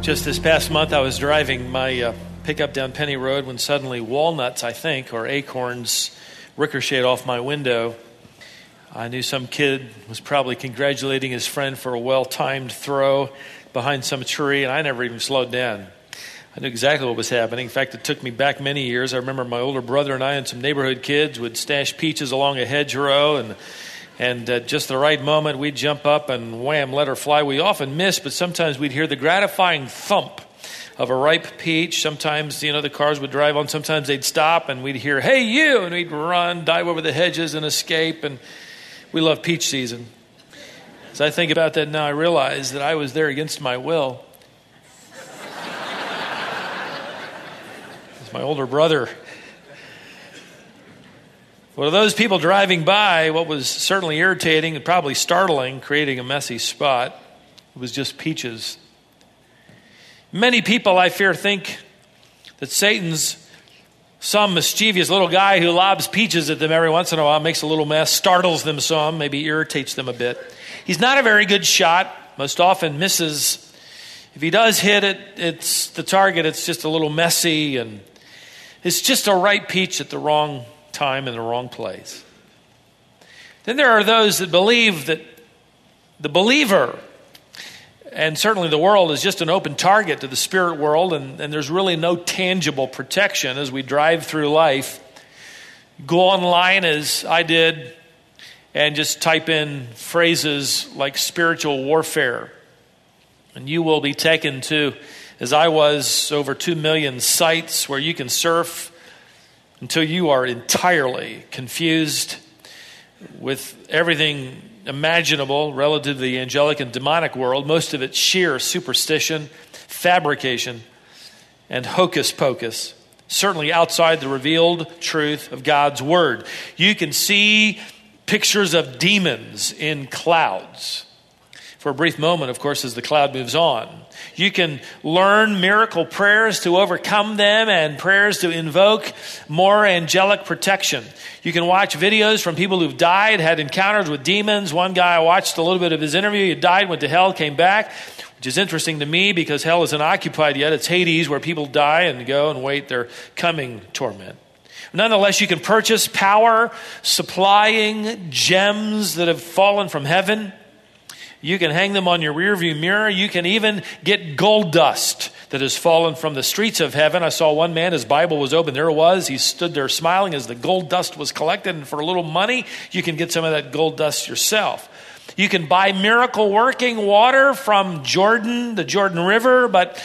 Just this past month, I was driving my uh, pickup down Penny Road when suddenly walnuts, I think, or acorns, ricocheted off my window. I knew some kid was probably congratulating his friend for a well timed throw behind some tree, and I never even slowed down. I knew exactly what was happening. In fact, it took me back many years. I remember my older brother and I and some neighborhood kids would stash peaches along a hedgerow, and and at just the right moment, we'd jump up and wham, let her fly. We often miss, but sometimes we'd hear the gratifying thump of a ripe peach. Sometimes, you know, the cars would drive on. Sometimes they'd stop and we'd hear, hey, you! And we'd run, dive over the hedges and escape. And we love peach season. As I think about that now, I realize that I was there against my will. My older brother well, to those people driving by, what was certainly irritating and probably startling, creating a messy spot, was just peaches. Many people, I fear, think that Satan's some mischievous little guy who lobs peaches at them every once in a while, makes a little mess, startles them some, maybe irritates them a bit. He's not a very good shot, most often misses. If he does hit it, it's the target, it's just a little messy, and it's just a ripe peach at the wrong time in the wrong place. Then there are those that believe that the believer, and certainly the world, is just an open target to the spirit world, and, and there's really no tangible protection as we drive through life. Go online as I did and just type in phrases like spiritual warfare, and you will be taken to, as I was, over 2 million sites where you can surf until you are entirely confused with everything imaginable relative to the angelic and demonic world, most of it sheer superstition, fabrication, and hocus pocus, certainly outside the revealed truth of God's Word. You can see pictures of demons in clouds. For a brief moment, of course, as the cloud moves on, you can learn miracle prayers to overcome them and prayers to invoke more angelic protection. You can watch videos from people who've died, had encounters with demons. One guy, I watched a little bit of his interview. He died, went to hell, came back, which is interesting to me because hell isn't occupied yet. It's Hades where people die and go and wait their coming torment. Nonetheless, you can purchase power supplying gems that have fallen from heaven. You can hang them on your rearview mirror. You can even get gold dust that has fallen from the streets of heaven. I saw one man, his Bible was open. There it was. He stood there smiling as the gold dust was collected. And for a little money, you can get some of that gold dust yourself. You can buy miracle working water from Jordan, the Jordan River. But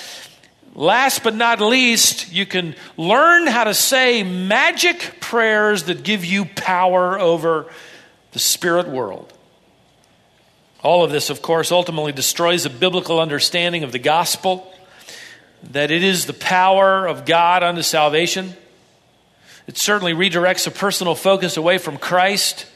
last but not least, you can learn how to say magic prayers that give you power over the spirit world. All of this, of course, ultimately destroys a biblical understanding of the gospel, that it is the power of God unto salvation. It certainly redirects a personal focus away from Christ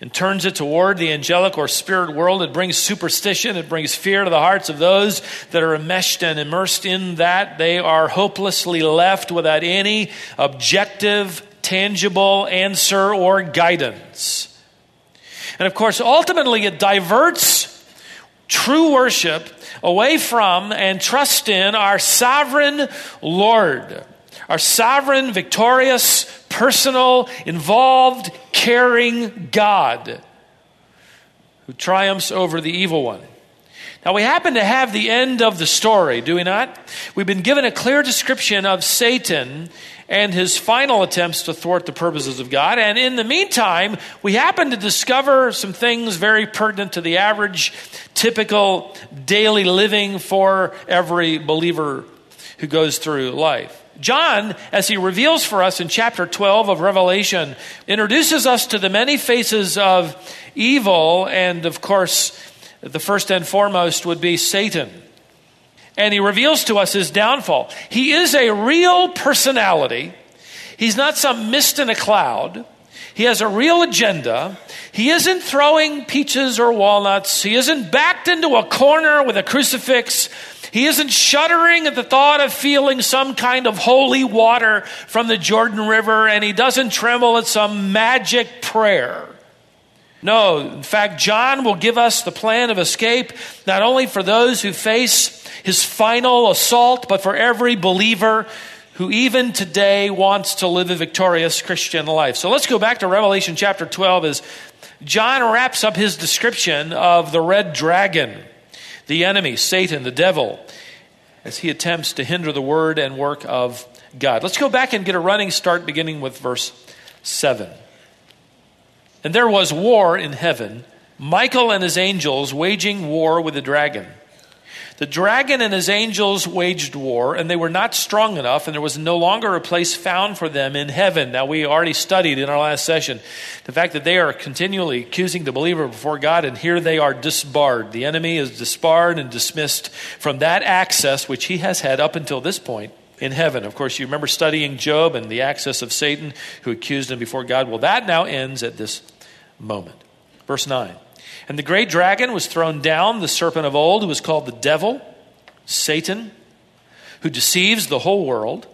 and turns it toward the angelic or spirit world. It brings superstition, it brings fear to the hearts of those that are enmeshed and immersed in that. They are hopelessly left without any objective, tangible answer or guidance. And of course, ultimately, it diverts true worship away from and trust in our sovereign Lord, our sovereign, victorious, personal, involved, caring God who triumphs over the evil one. Now, we happen to have the end of the story, do we not? We've been given a clear description of Satan and his final attempts to thwart the purposes of God. And in the meantime, we happen to discover some things very pertinent to the average, typical daily living for every believer who goes through life. John, as he reveals for us in chapter 12 of Revelation, introduces us to the many faces of evil, and of course, the first and foremost would be Satan and he reveals to us his downfall. He is a real personality. He's not some mist in a cloud. He has a real agenda. He isn't throwing peaches or walnuts. He isn't backed into a corner with a crucifix. He isn't shuddering at the thought of feeling some kind of holy water from the Jordan River, and he doesn't tremble at some magic prayer. No, in fact, John will give us the plan of escape not only for those who face his final assault, but for every believer who even today wants to live a victorious Christian life. So let's go back to Revelation chapter 12 as John wraps up his description of the red dragon, the enemy, Satan, the devil, as he attempts to hinder the word and work of God. Let's go back and get a running start beginning with verse 7. And there was war in heaven, Michael and his angels waging war with the dragon. The dragon and his angels waged war, and they were not strong enough, and there was no longer a place found for them in heaven. Now, we already studied in our last session the fact that they are continually accusing the believer before God, and here they are disbarred. The enemy is disbarred and dismissed from that access which he has had up until this point in heaven. Of course, you remember studying Job and the access of Satan who accused him before God. Well, that now ends at this moment. Verse 9. And the great dragon was thrown down, the serpent of old, who was called the devil, Satan, who deceives the whole world.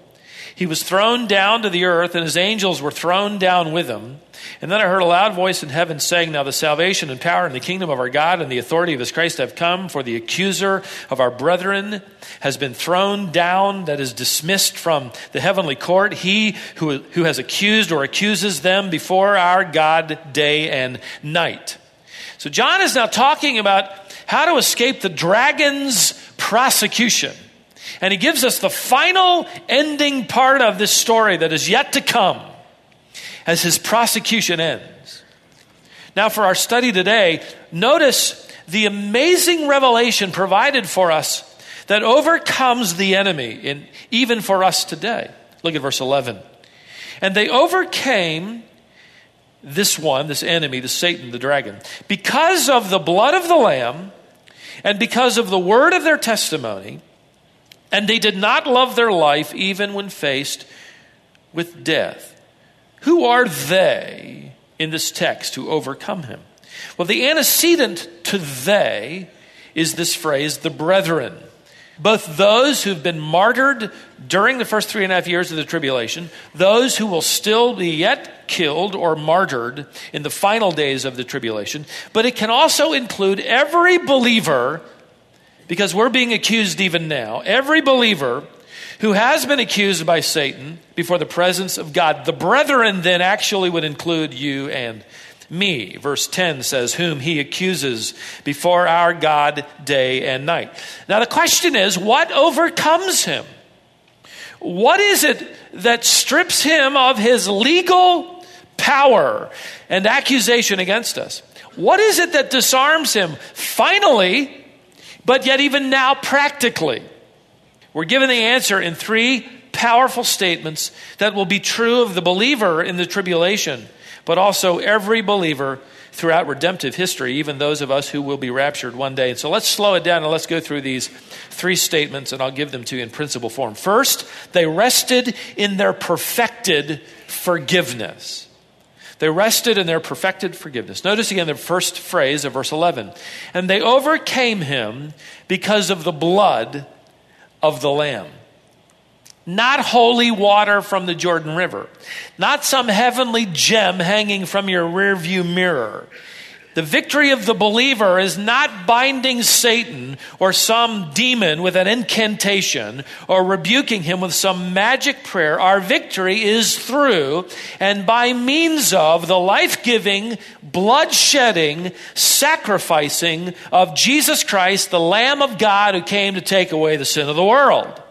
He was thrown down to the earth, and his angels were thrown down with him. And then I heard a loud voice in heaven saying, Now the salvation and power and the kingdom of our God and the authority of his Christ have come, for the accuser of our brethren has been thrown down, that is dismissed from the heavenly court. He who, who has accused or accuses them before our God day and night. So John is now talking about how to escape the dragon's prosecution. And he gives us the final ending part of this story that is yet to come as his prosecution ends. Now, for our study today, notice the amazing revelation provided for us that overcomes the enemy, in, even for us today. Look at verse 11. And they overcame this one, this enemy, the Satan, the dragon, because of the blood of the Lamb and because of the word of their testimony, and they did not love their life even when faced with death. Who are they in this text who overcome him? Well, the antecedent to they is this phrase, the brethren both those who've been martyred during the first three and a half years of the tribulation, those who will still be yet killed or martyred in the final days of the tribulation, but it can also include every believer, because we're being accused even now, every believer who has been accused by Satan before the presence of God. The brethren then actually would include you and me. Verse 10 says, Whom he accuses before our God day and night. Now, the question is, what overcomes him? What is it that strips him of his legal power and accusation against us? What is it that disarms him finally, but yet even now practically? We're given the answer in three powerful statements that will be true of the believer in the tribulation but also every believer throughout redemptive history, even those of us who will be raptured one day. And so let's slow it down and let's go through these three statements, and I'll give them to you in principle form. First, they rested in their perfected forgiveness. They rested in their perfected forgiveness. Notice again the first phrase of verse 11. And they overcame him because of the blood of the Lamb not holy water from the Jordan River, not some heavenly gem hanging from your rearview mirror. The victory of the believer is not binding Satan or some demon with an incantation or rebuking him with some magic prayer. Our victory is through and by means of the life giving, blood shedding, sacrificing of Jesus Christ, the Lamb of God who came to take away the sin of the world.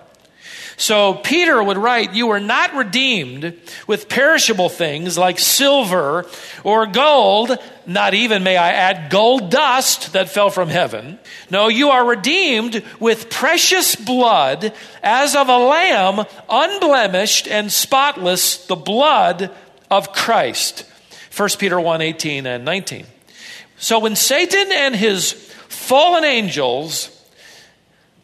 So Peter would write, You were not redeemed with perishable things like silver or gold, not even, may I add, gold dust that fell from heaven. No, you are redeemed with precious blood as of a lamb, unblemished and spotless, the blood of Christ. 1 Peter 1 18 and 19. So when Satan and his fallen angels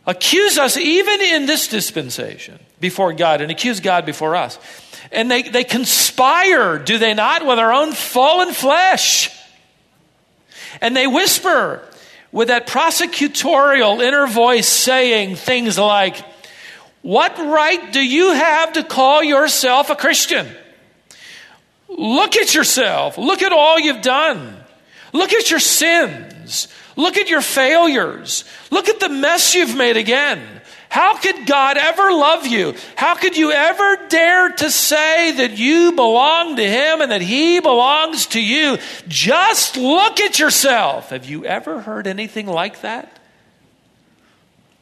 accuse us even in this dispensation before God and accuse God before us. And they, they conspire, do they not, with our own fallen flesh. And they whisper with that prosecutorial inner voice saying things like, What right do you have to call yourself a Christian? Look at yourself. Look at all you've done. Look at your sins. Look at your failures. Look at the mess you've made again. How could God ever love you? How could you ever dare to say that you belong to Him and that He belongs to you? Just look at yourself. Have you ever heard anything like that?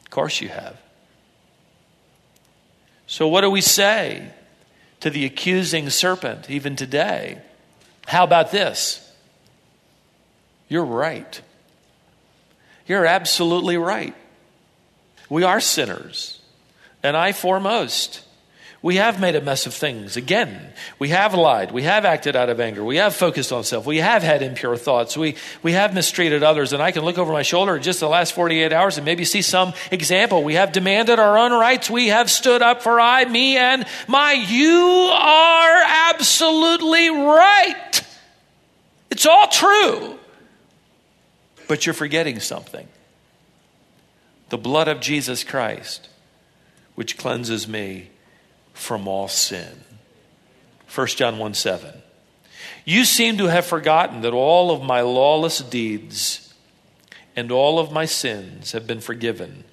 Of course you have. So, what do we say to the accusing serpent even today? How about this? You're right. You're absolutely right. We are sinners, and I foremost. We have made a mess of things. Again, we have lied. We have acted out of anger. We have focused on self. We have had impure thoughts. We, we have mistreated others. And I can look over my shoulder just the last 48 hours and maybe see some example. We have demanded our own rights. We have stood up for I, me, and my. You are absolutely right. It's all true. But you're forgetting something the blood of Jesus Christ, which cleanses me from all sin. 1 John 1 7. You seem to have forgotten that all of my lawless deeds and all of my sins have been forgiven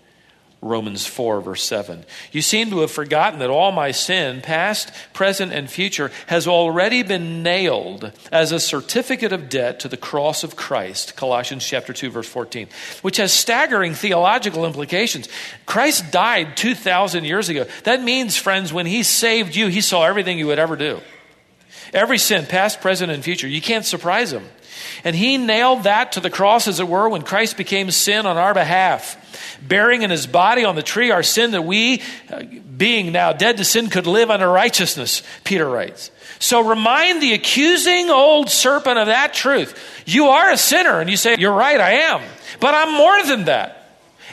Romans 4, verse 7. You seem to have forgotten that all my sin, past, present, and future, has already been nailed as a certificate of debt to the cross of Christ, Colossians chapter 2, verse 14, which has staggering theological implications. Christ died 2,000 years ago. That means, friends, when he saved you, he saw everything you would ever do. Every sin, past, present, and future. You can't surprise him. And he nailed that to the cross, as it were, when Christ became sin on our behalf, bearing in his body on the tree our sin that we, uh, being now dead to sin, could live under righteousness, Peter writes. So remind the accusing old serpent of that truth. You are a sinner, and you say, You're right, I am. But I'm more than that.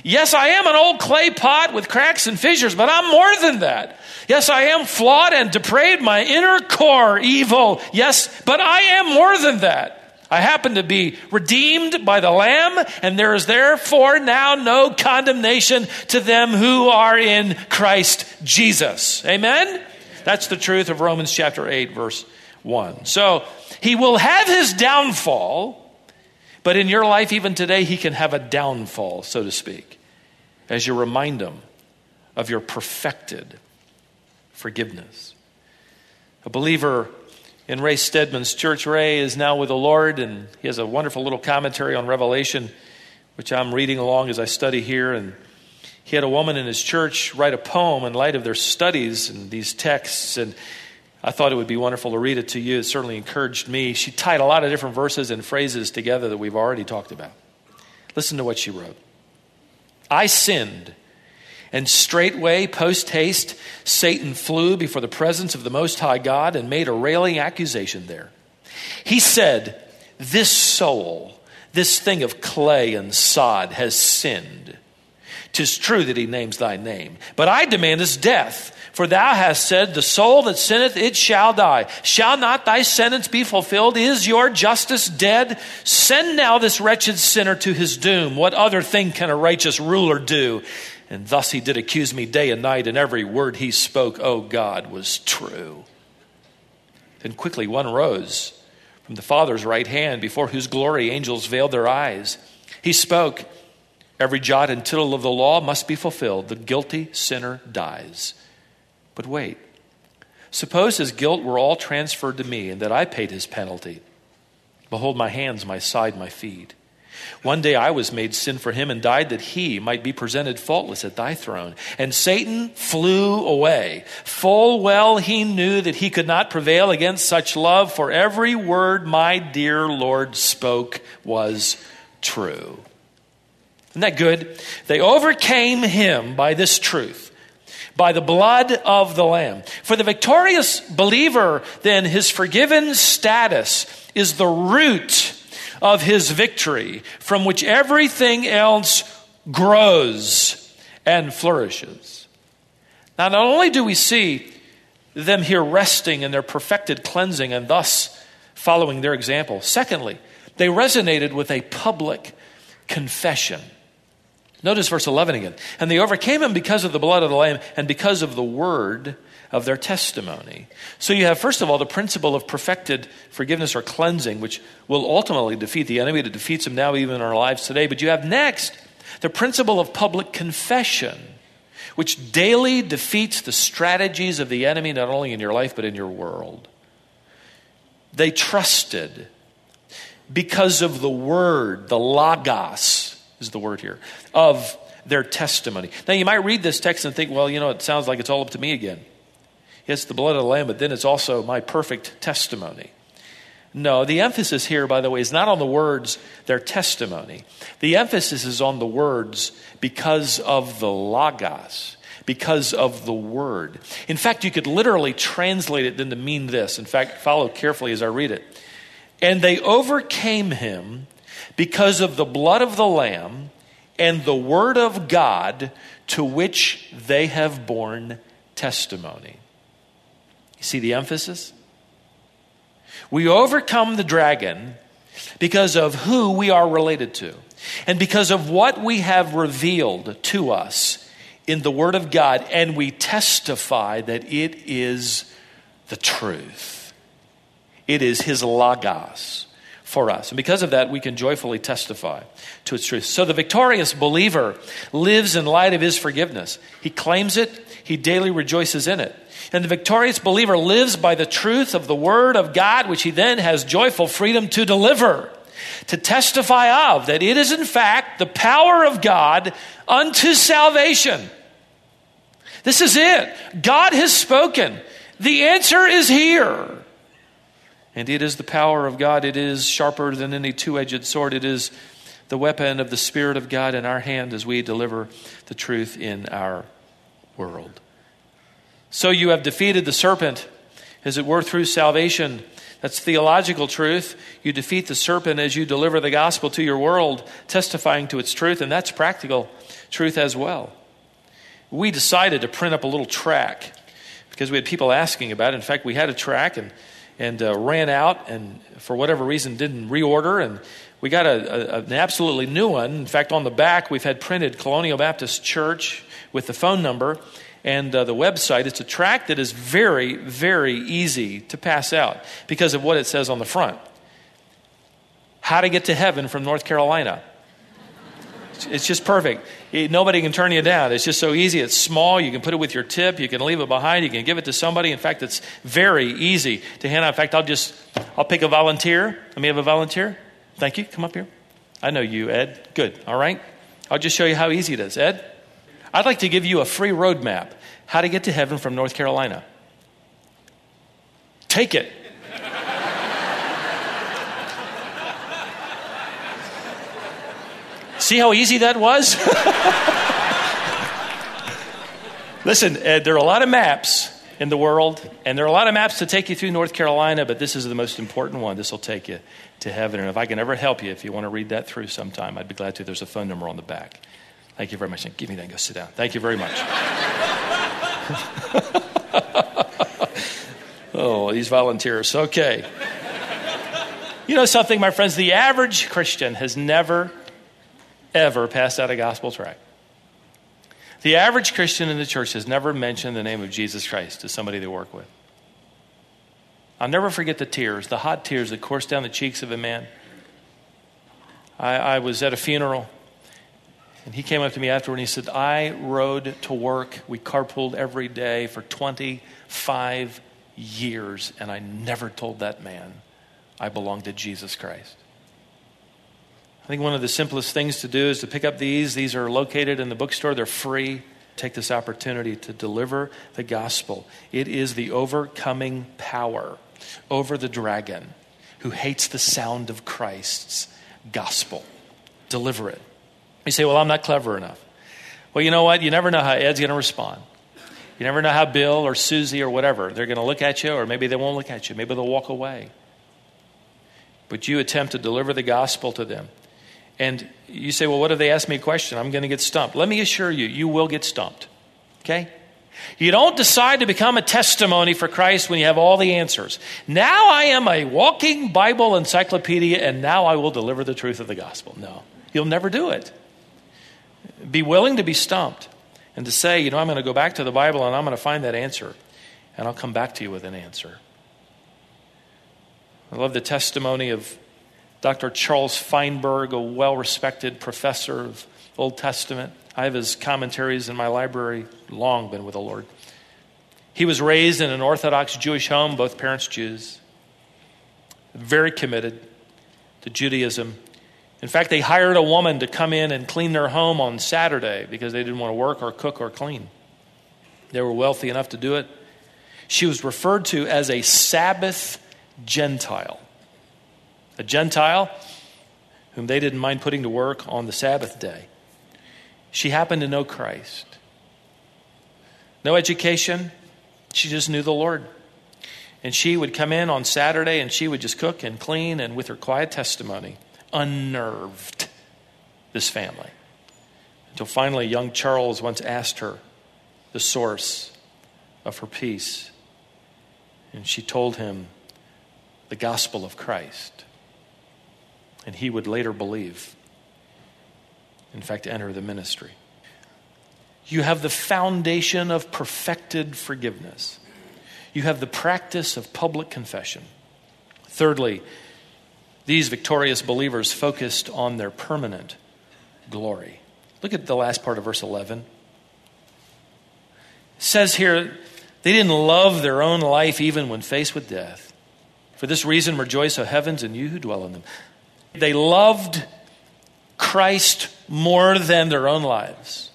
Yes, I am an old clay pot with cracks and fissures, but I'm more than that. Yes, I am flawed and depraved, my inner core evil. Yes, but I am more than that. I happen to be redeemed by the Lamb, and there is therefore now no condemnation to them who are in Christ Jesus. Amen? That's the truth of Romans chapter 8, verse 1. So he will have his downfall, but in your life, even today, he can have a downfall, so to speak, as you remind him of your perfected forgiveness. A believer in Ray Stedman's church. Ray is now with the Lord, and he has a wonderful little commentary on Revelation, which I'm reading along as I study here. And he had a woman in his church write a poem in light of their studies and these texts, and I thought it would be wonderful to read it to you. It certainly encouraged me. She tied a lot of different verses and phrases together that we've already talked about. Listen to what she wrote I sinned and straightway, post haste, Satan flew before the presence of the Most High God and made a railing accusation there. He said, This soul, this thing of clay and sod, has sinned. Tis true that he names thy name, but I demand his death. For thou hast said, The soul that sinneth, it shall die. Shall not thy sentence be fulfilled? Is your justice dead? Send now this wretched sinner to his doom. What other thing can a righteous ruler do? And thus he did accuse me day and night, and every word he spoke, O oh God, was true. Then quickly one rose from the Father's right hand, before whose glory angels veiled their eyes. He spoke, Every jot and tittle of the law must be fulfilled. The guilty sinner dies. But wait, suppose his guilt were all transferred to me, and that I paid his penalty. Behold, my hands, my side, my feet. One day I was made sin for him and died that he might be presented faultless at thy throne. And Satan flew away. Full well he knew that he could not prevail against such love, for every word my dear Lord spoke was true. Isn't that good? They overcame him by this truth by the blood of the Lamb. For the victorious believer, then, his forgiven status is the root of his victory, from which everything else grows and flourishes. Now, not only do we see them here resting in their perfected cleansing and thus following their example, secondly, they resonated with a public confession. Notice verse 11 again. And they overcame him because of the blood of the Lamb and because of the word of their testimony. So you have, first of all, the principle of perfected forgiveness or cleansing, which will ultimately defeat the enemy. It defeats him now, even in our lives today. But you have next the principle of public confession, which daily defeats the strategies of the enemy, not only in your life, but in your world. They trusted because of the word, the logos is the word here, of their testimony. Now, you might read this text and think, well, you know, it sounds like it's all up to me again. Yes, the blood of the Lamb, but then it's also my perfect testimony. No, the emphasis here, by the way, is not on the words, their testimony. The emphasis is on the words because of the Logos, because of the Word. In fact, you could literally translate it then to mean this. In fact, follow carefully as I read it. And they overcame him because of the blood of the Lamb and the Word of God to which they have borne testimony. See the emphasis? We overcome the dragon because of who we are related to and because of what we have revealed to us in the Word of God, and we testify that it is the truth. It is His Logos for us. And because of that, we can joyfully testify to its truth. So the victorious believer lives in light of his forgiveness. He claims it, he daily rejoices in it. And the victorious believer lives by the truth of the Word of God, which he then has joyful freedom to deliver, to testify of, that it is in fact the power of God unto salvation. This is it. God has spoken. The answer is here. And it is the power of God. It is sharper than any two edged sword. It is the weapon of the Spirit of God in our hand as we deliver the truth in our world. So you have defeated the serpent, as it were, through salvation. That's theological truth. You defeat the serpent as you deliver the gospel to your world, testifying to its truth, and that's practical truth as well. We decided to print up a little track because we had people asking about it. In fact, we had a track and, and uh, ran out, and for whatever reason, didn't reorder. And we got a, a, an absolutely new one. In fact, on the back, we've had printed Colonial Baptist Church with the phone number and uh, the website. It's a tract that is very, very easy to pass out because of what it says on the front. How to get to heaven from North Carolina. It's just perfect. Nobody can turn you down. It's just so easy. It's small. You can put it with your tip. You can leave it behind. You can give it to somebody. In fact, it's very easy to hand out. In fact, I'll just, I'll pick a volunteer. Let me have a volunteer. Thank you. Come up here. I know you, Ed. Good. All right. I'll just show you how easy it is. Ed? I'd like to give you a free roadmap how to get to heaven from North Carolina. Take it. See how easy that was? Listen, there are a lot of maps in the world, and there are a lot of maps to take you through North Carolina, but this is the most important one. This will take you to heaven. And if I can ever help you, if you want to read that through sometime, I'd be glad to. There's a phone number on the back. Thank you very much. Give me that. and Go sit down. Thank you very much. oh, these volunteers. Okay. You know something, my friends? The average Christian has never, ever passed out a gospel tract. The average Christian in the church has never mentioned the name of Jesus Christ to somebody they work with. I'll never forget the tears, the hot tears that coursed down the cheeks of a man. I, I was at a funeral and he came up to me afterward and he said, I rode to work. We carpooled every day for 25 years, and I never told that man I belonged to Jesus Christ. I think one of the simplest things to do is to pick up these. These are located in the bookstore, they're free. Take this opportunity to deliver the gospel. It is the overcoming power over the dragon who hates the sound of Christ's gospel. Deliver it. You say, Well, I'm not clever enough. Well, you know what? You never know how Ed's going to respond. You never know how Bill or Susie or whatever, they're going to look at you, or maybe they won't look at you. Maybe they'll walk away. But you attempt to deliver the gospel to them. And you say, Well, what if they ask me a question? I'm going to get stumped. Let me assure you, you will get stumped. Okay? You don't decide to become a testimony for Christ when you have all the answers. Now I am a walking Bible encyclopedia, and now I will deliver the truth of the gospel. No, you'll never do it be willing to be stumped and to say, you know, I'm going to go back to the Bible and I'm going to find that answer. and I'll come back to you with an answer. I love the testimony of Dr. Charles Feinberg, a well respected professor of Old Testament. I have his commentaries in my library, long been with the Lord. He was raised in an Orthodox Jewish home, both parents Jews, very committed to Judaism. In fact, they hired a woman to come in and clean their home on Saturday because they didn't want to work or cook or clean. They were wealthy enough to do it. She was referred to as a Sabbath Gentile. A Gentile whom they didn't mind putting to work on the Sabbath day. She happened to know Christ. No education, she just knew the Lord. And she would come in on Saturday and she would just cook and clean and with her quiet testimony, unnerved this family. Until finally, young Charles once asked her the source of her peace. And she told him the gospel of Christ. And he would later believe, in fact, enter the ministry. You have the foundation of perfected forgiveness. You have the practice of public confession. Thirdly, these victorious believers focused on their permanent glory. Look at the last part of verse 11. It says here, they didn't love their own life even when faced with death. For this reason, rejoice, O heavens, and you who dwell in them. They loved Christ more than their own lives.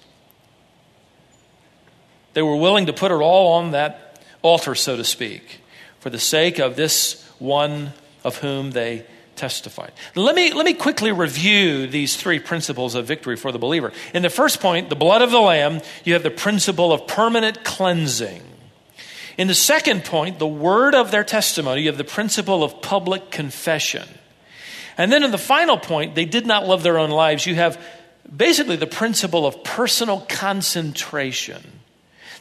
They were willing to put it all on that altar, so to speak, for the sake of this one of whom they testified. Let me, let me quickly review these three principles of victory for the believer. In the first point, the blood of the Lamb, you have the principle of permanent cleansing. In the second point, the word of their testimony, you have the principle of public confession. And then in the final point, they did not love their own lives. You have basically the principle of personal concentration.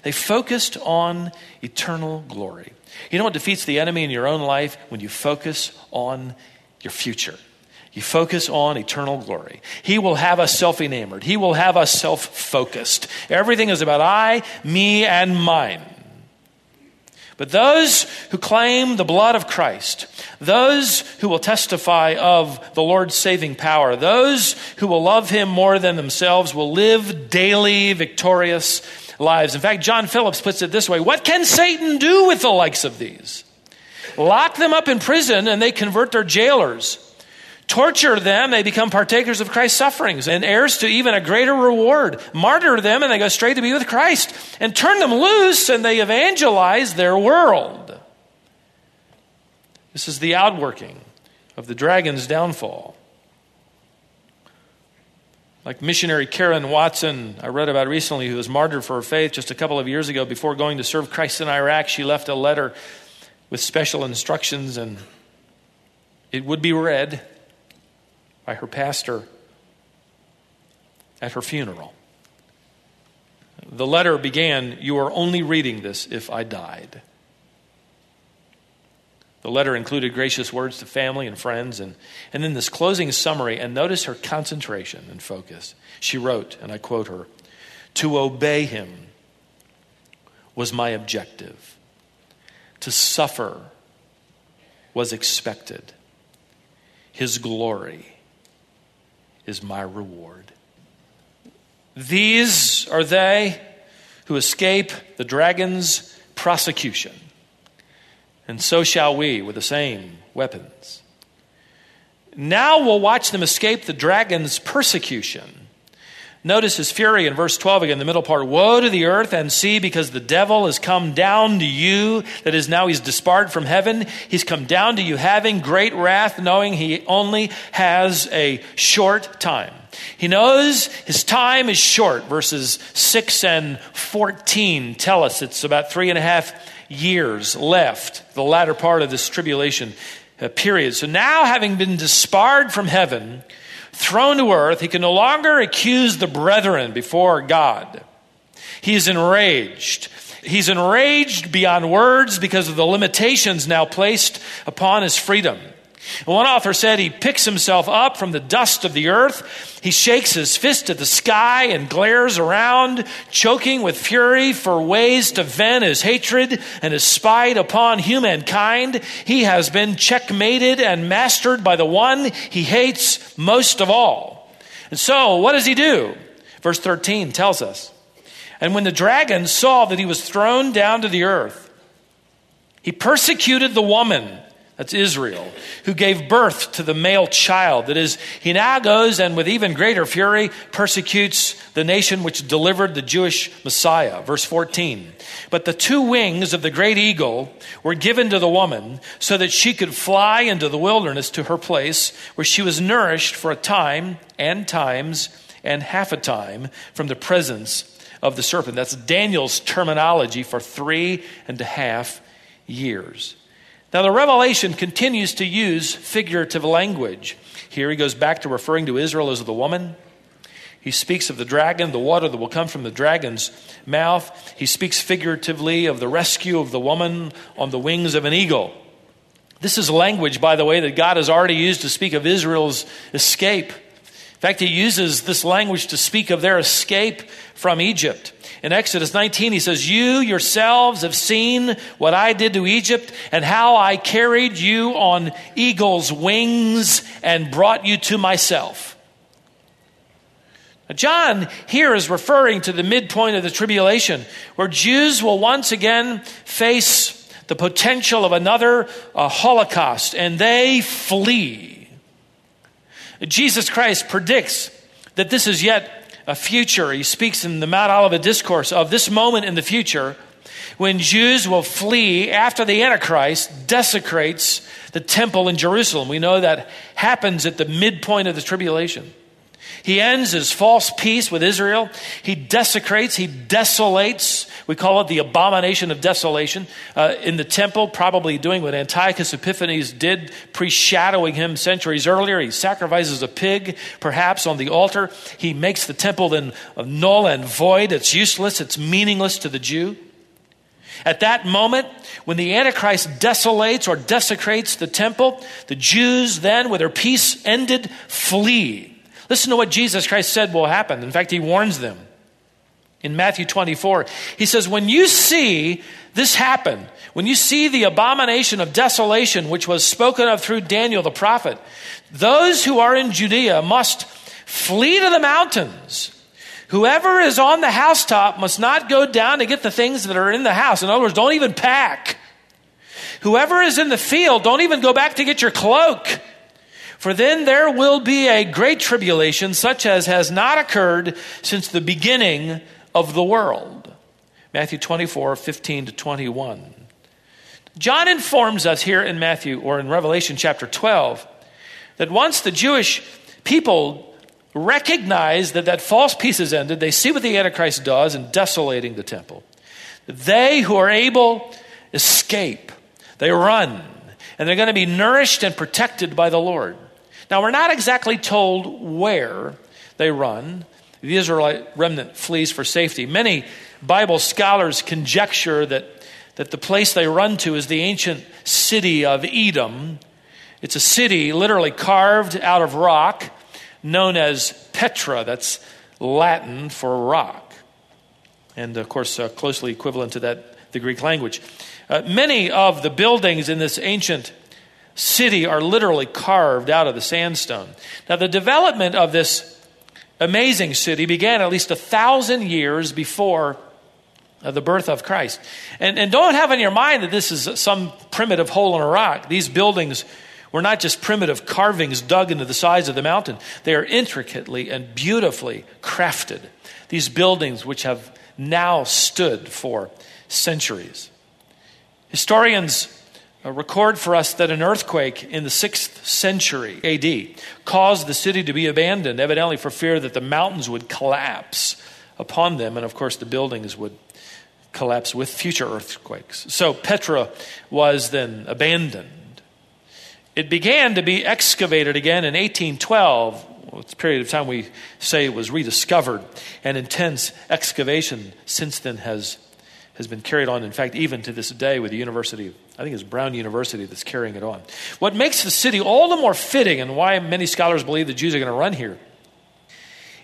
They focused on eternal glory. You know what defeats the enemy in your own life? When you focus on your future. You focus on eternal glory. He will have us self enamored. He will have us self focused. Everything is about I, me, and mine. But those who claim the blood of Christ, those who will testify of the Lord's saving power, those who will love him more than themselves will live daily victorious lives. In fact, John Phillips puts it this way What can Satan do with the likes of these? Lock them up in prison and they convert their jailers. Torture them, they become partakers of Christ's sufferings and heirs to even a greater reward. Martyr them and they go straight to be with Christ. And turn them loose and they evangelize their world. This is the outworking of the dragon's downfall. Like missionary Karen Watson, I read about recently, who was martyred for her faith just a couple of years ago before going to serve Christ in Iraq. She left a letter with special instructions, and it would be read by her pastor at her funeral. The letter began You are only reading this if I died. The letter included gracious words to family and friends, and, and then this closing summary, and notice her concentration and focus. She wrote, and I quote her To obey him was my objective, to suffer was expected. His glory is my reward. These are they who escape the dragon's prosecution and so shall we with the same weapons. Now we'll watch them escape the dragon's persecution. Notice his fury in verse 12 again, the middle part. Woe to the earth and sea because the devil has come down to you. That is, now he's disbarred from heaven. He's come down to you having great wrath, knowing he only has a short time. He knows his time is short. Verses 6 and 14 tell us it's about three and a half years left, the latter part of this tribulation uh, period. So now, having been disbarred from heaven, thrown to earth, he can no longer accuse the brethren before God. He is enraged. He's enraged beyond words because of the limitations now placed upon his freedom. One author said he picks himself up from the dust of the earth. He shakes his fist at the sky and glares around, choking with fury for ways to vent his hatred and his spite upon humankind. He has been checkmated and mastered by the one he hates most of all. And so, what does he do? Verse 13 tells us. And when the dragon saw that he was thrown down to the earth, he persecuted the woman that's Israel, who gave birth to the male child. That is, he now goes and with even greater fury persecutes the nation which delivered the Jewish Messiah. Verse 14. But the two wings of the great eagle were given to the woman so that she could fly into the wilderness to her place where she was nourished for a time and times and half a time from the presence of the serpent. That's Daniel's terminology for three and a half years. Now, the Revelation continues to use figurative language. Here he goes back to referring to Israel as the woman. He speaks of the dragon, the water that will come from the dragon's mouth. He speaks figuratively of the rescue of the woman on the wings of an eagle. This is language, by the way, that God has already used to speak of Israel's escape. In fact, he uses this language to speak of their escape from Egypt. In Exodus 19, he says, You yourselves have seen what I did to Egypt and how I carried you on eagle's wings and brought you to myself. John here is referring to the midpoint of the tribulation, where Jews will once again face the potential of another uh, Holocaust, and they flee. Jesus Christ predicts that this is yet a future. He speaks in the Mount Olivet Discourse of this moment in the future when Jews will flee after the Antichrist desecrates the temple in Jerusalem. We know that happens at the midpoint of the tribulation. He ends his false peace with Israel. He desecrates, he desolates. We call it the abomination of desolation uh, in the temple, probably doing what Antiochus Epiphanes did, pre-shadowing him centuries earlier. He sacrifices a pig, perhaps, on the altar. He makes the temple then null and void. It's useless, it's meaningless to the Jew. At that moment, when the Antichrist desolates or desecrates the temple, the Jews then, with their peace ended, flee Listen to what Jesus Christ said will happen. In fact, he warns them. In Matthew 24, he says, When you see this happen, when you see the abomination of desolation, which was spoken of through Daniel the prophet, those who are in Judea must flee to the mountains. Whoever is on the housetop must not go down to get the things that are in the house. In other words, don't even pack. Whoever is in the field, don't even go back to get your cloak. For then there will be a great tribulation, such as has not occurred since the beginning of the world. Matthew 24, 15 to 21. John informs us here in Matthew or in Revelation chapter 12 that once the Jewish people recognize that that false peace has ended, they see what the Antichrist does in desolating the temple. They who are able escape, they run, and they're going to be nourished and protected by the Lord. Now, we're not exactly told where they run. The Israelite remnant flees for safety. Many Bible scholars conjecture that, that the place they run to is the ancient city of Edom. It's a city literally carved out of rock known as Petra. That's Latin for rock. And of course, uh, closely equivalent to that, the Greek language. Uh, many of the buildings in this ancient city are literally carved out of the sandstone. Now, the development of this amazing city began at least a thousand years before uh, the birth of Christ. And, and don't have in your mind that this is some primitive hole in a rock. These buildings were not just primitive carvings dug into the sides of the mountain, they are intricately and beautifully crafted. These buildings, which have now stood for centuries. Historians record for us that an earthquake in the 6th century AD caused the city to be abandoned, evidently for fear that the mountains would collapse upon them, and of course the buildings would collapse with future earthquakes. So Petra was then abandoned. It began to be excavated again in 1812. it's a period of time we say was rediscovered, and intense excavation since then has has been carried on, in fact, even to this day with the University, I think it's Brown University that's carrying it on. What makes the city all the more fitting and why many scholars believe the Jews are going to run here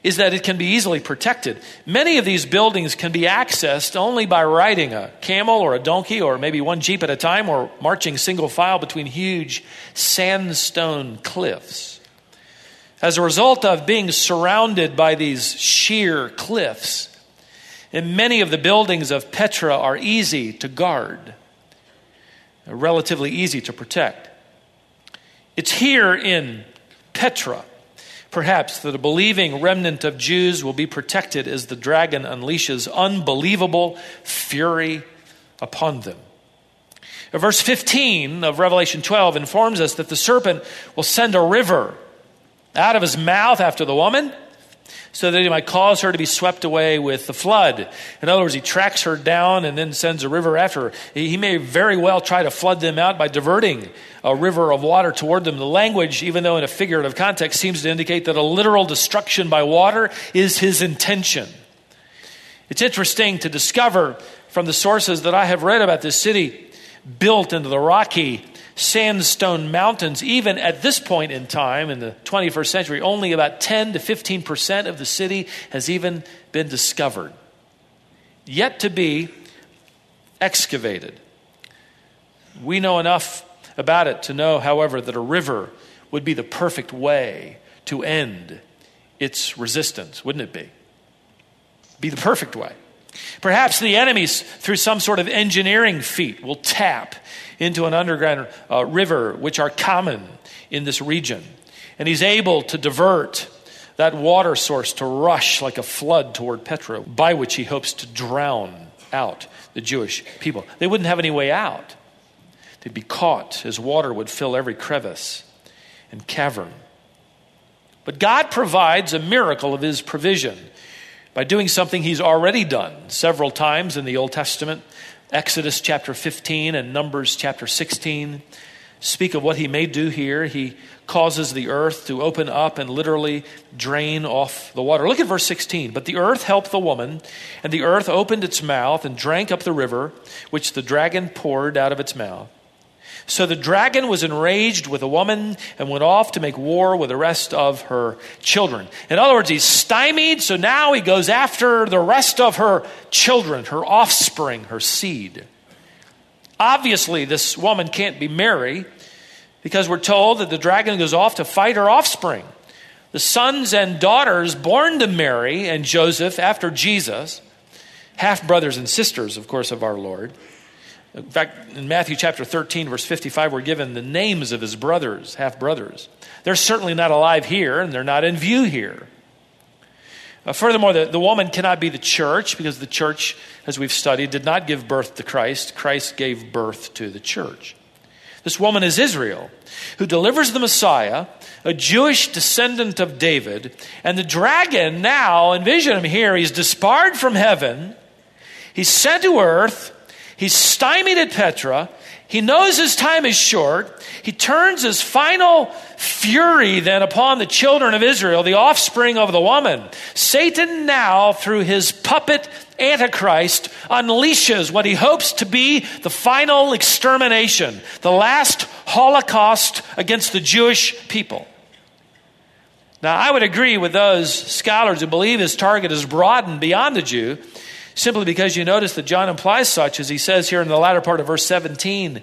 is that it can be easily protected. Many of these buildings can be accessed only by riding a camel or a donkey or maybe one jeep at a time or marching single file between huge sandstone cliffs. As a result of being surrounded by these sheer cliffs, and many of the buildings of Petra are easy to guard, relatively easy to protect. It's here in Petra perhaps that a believing remnant of Jews will be protected as the dragon unleashes unbelievable fury upon them. Uh, verse 15 of Revelation 12 informs us that the serpent will send a river out of his mouth after the woman so that he might cause her to be swept away with the flood. In other words, he tracks her down and then sends a river after her. He may very well try to flood them out by diverting a river of water toward them. The language, even though in a figurative context, seems to indicate that a literal destruction by water is his intention. It's interesting to discover from the sources that I have read about this city built into the rocky sandstone mountains, even at this point in time in the 21st century, only about 10 to 15 percent of the city has even been discovered, yet to be excavated. We know enough about it to know, however, that a river would be the perfect way to end its resistance, wouldn't it be? Be the perfect way. Perhaps the enemies, through some sort of engineering feat, will tap into an underground uh, river, which are common in this region. And he's able to divert that water source to rush like a flood toward Petra, by which he hopes to drown out the Jewish people. They wouldn't have any way out. They'd be caught as water would fill every crevice and cavern. But God provides a miracle of his provision by doing something he's already done several times in the Old Testament. Exodus chapter 15 and Numbers chapter 16 speak of what he may do here. He causes the earth to open up and literally drain off the water. Look at verse 16. But the earth helped the woman, and the earth opened its mouth and drank up the river, which the dragon poured out of its mouth. So the dragon was enraged with the woman and went off to make war with the rest of her children. In other words, he's stymied, so now he goes after the rest of her children, her offspring, her seed. Obviously, this woman can't be Mary because we're told that the dragon goes off to fight her offspring. The sons and daughters born to Mary and Joseph after Jesus, half brothers and sisters, of course, of our Lord. In fact, in Matthew chapter 13, verse 55, we're given the names of his brothers, half brothers. They're certainly not alive here, and they're not in view here. Uh, furthermore, the, the woman cannot be the church because the church, as we've studied, did not give birth to Christ. Christ gave birth to the church. This woman is Israel, who delivers the Messiah, a Jewish descendant of David. And the dragon now, envision him here, he's disbarred from heaven, he's sent to earth He's stymied at Petra. He knows his time is short. He turns his final fury then upon the children of Israel, the offspring of the woman. Satan now, through his puppet Antichrist, unleashes what he hopes to be the final extermination, the last Holocaust against the Jewish people. Now, I would agree with those scholars who believe his target is broadened beyond the Jew simply because you notice that John implies such, as he says here in the latter part of verse 17,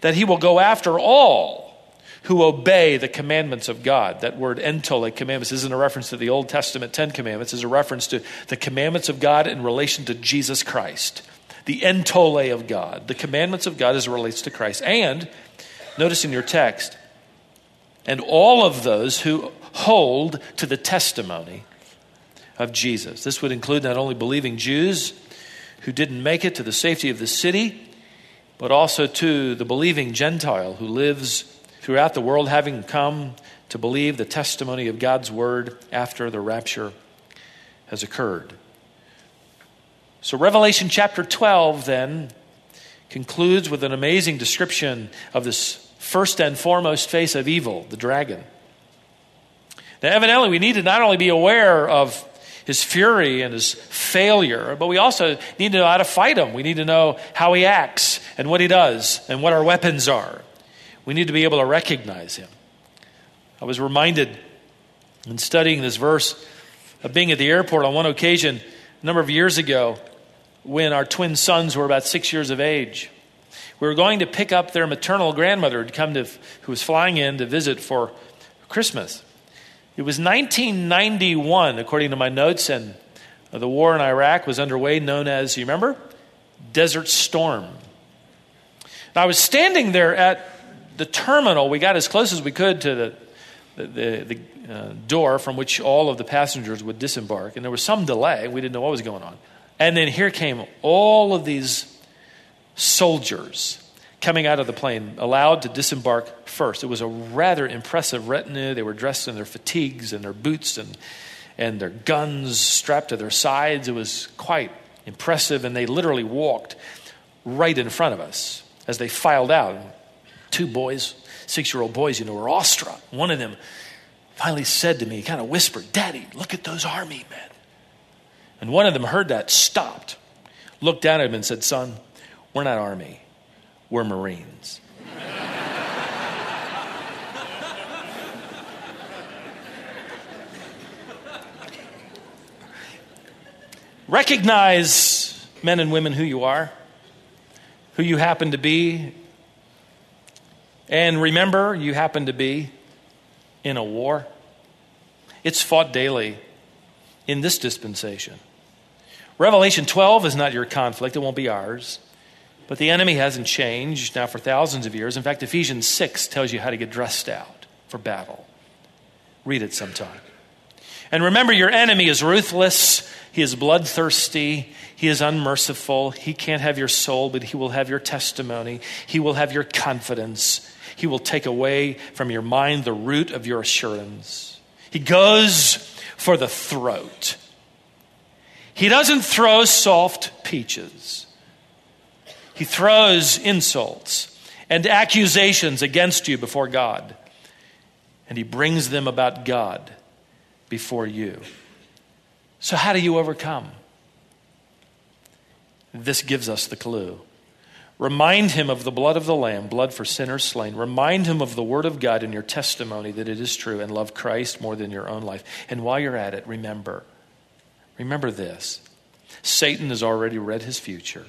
that he will go after all who obey the commandments of God. That word entole commandments isn't a reference to the Old Testament Ten Commandments, is a reference to the commandments of God in relation to Jesus Christ. The entole of God, the commandments of God as it relates to Christ. And notice in your text, and all of those who hold to the testimony of Jesus. This would include not only believing Jews who didn't make it to the safety of the city, but also to the believing Gentile who lives throughout the world, having come to believe the testimony of God's word after the rapture has occurred. So, Revelation chapter 12 then concludes with an amazing description of this first and foremost face of evil, the dragon. Now, evidently, we need to not only be aware of his fury and his failure, but we also need to know how to fight him. We need to know how he acts and what he does and what our weapons are. We need to be able to recognize him. I was reminded in studying this verse of being at the airport on one occasion a number of years ago when our twin sons were about six years of age. We were going to pick up their maternal grandmother who'd come to, who was flying in to visit for Christmas. It was 1991, according to my notes, and the war in Iraq was underway, known as, you remember? Desert Storm. And I was standing there at the terminal. We got as close as we could to the, the, the, the uh, door from which all of the passengers would disembark, and there was some delay. We didn't know what was going on. And then here came all of these soldiers coming out of the plane, allowed to disembark first. It was a rather impressive retinue. They were dressed in their fatigues and their boots and, and their guns strapped to their sides. It was quite impressive, and they literally walked right in front of us as they filed out. Two boys, six year old boys, you know, were awestruck. One of them finally said to me, kind of whispered, Daddy, look at those army men. And one of them heard that, stopped, looked down at him, and said, Son, we're not army we're Marines. Recognize, men and women, who you are, who you happen to be, and remember you happen to be in a war. It's fought daily in this dispensation. Revelation 12 is not your conflict, it won't be ours. But the enemy hasn't changed now for thousands of years. In fact, Ephesians 6 tells you how to get dressed out for battle. Read it sometime. And remember, your enemy is ruthless, he is bloodthirsty, he is unmerciful. He can't have your soul, but he will have your testimony, he will have your confidence. He will take away from your mind the root of your assurance. He goes for the throat. He doesn't throw soft peaches. He throws insults and accusations against you before God, and he brings them about God before you. So, how do you overcome? This gives us the clue. Remind him of the blood of the Lamb, blood for sinners slain. Remind him of the Word of God and your testimony that it is true, and love Christ more than your own life. And while you're at it, remember remember this Satan has already read his future.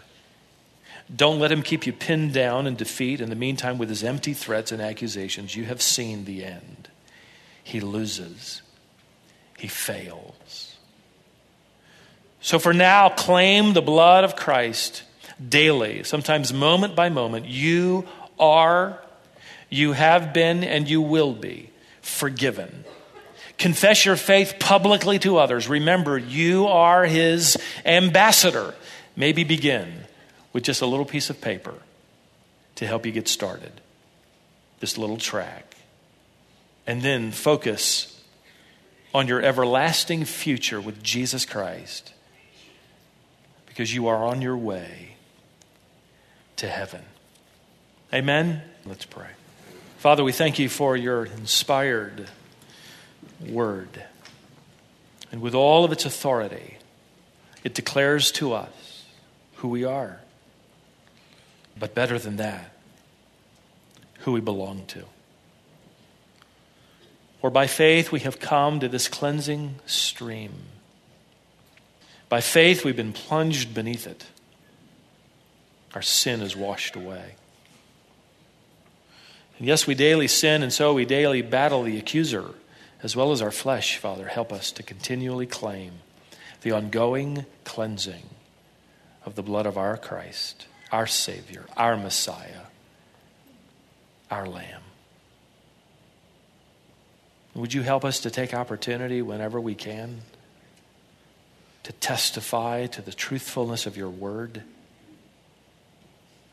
Don't let him keep you pinned down in defeat. In the meantime, with his empty threats and accusations, you have seen the end. He loses, he fails. So for now, claim the blood of Christ daily, sometimes moment by moment. You are, you have been, and you will be forgiven. Confess your faith publicly to others. Remember, you are his ambassador. Maybe begin with just a little piece of paper to help you get started. This little track. And then focus on your everlasting future with Jesus Christ because you are on your way to heaven. Amen? Let's pray. Father, we thank you for your inspired word. And with all of its authority, it declares to us who we are. But better than that, who we belong to. For by faith we have come to this cleansing stream. By faith we've been plunged beneath it. Our sin is washed away. And yes, we daily sin, and so we daily battle the accuser, as well as our flesh, Father. Help us to continually claim the ongoing cleansing of the blood of our Christ our Savior, our Messiah, our Lamb. Would you help us to take opportunity whenever we can to testify to the truthfulness of your word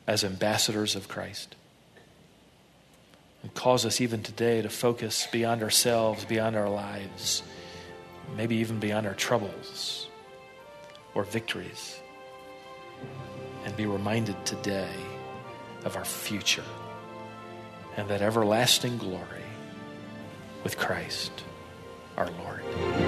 as ambassadors of Christ? And cause us even today to focus beyond ourselves, beyond our lives, maybe even beyond our troubles or victories and be reminded today of our future and that everlasting glory with Christ our Lord.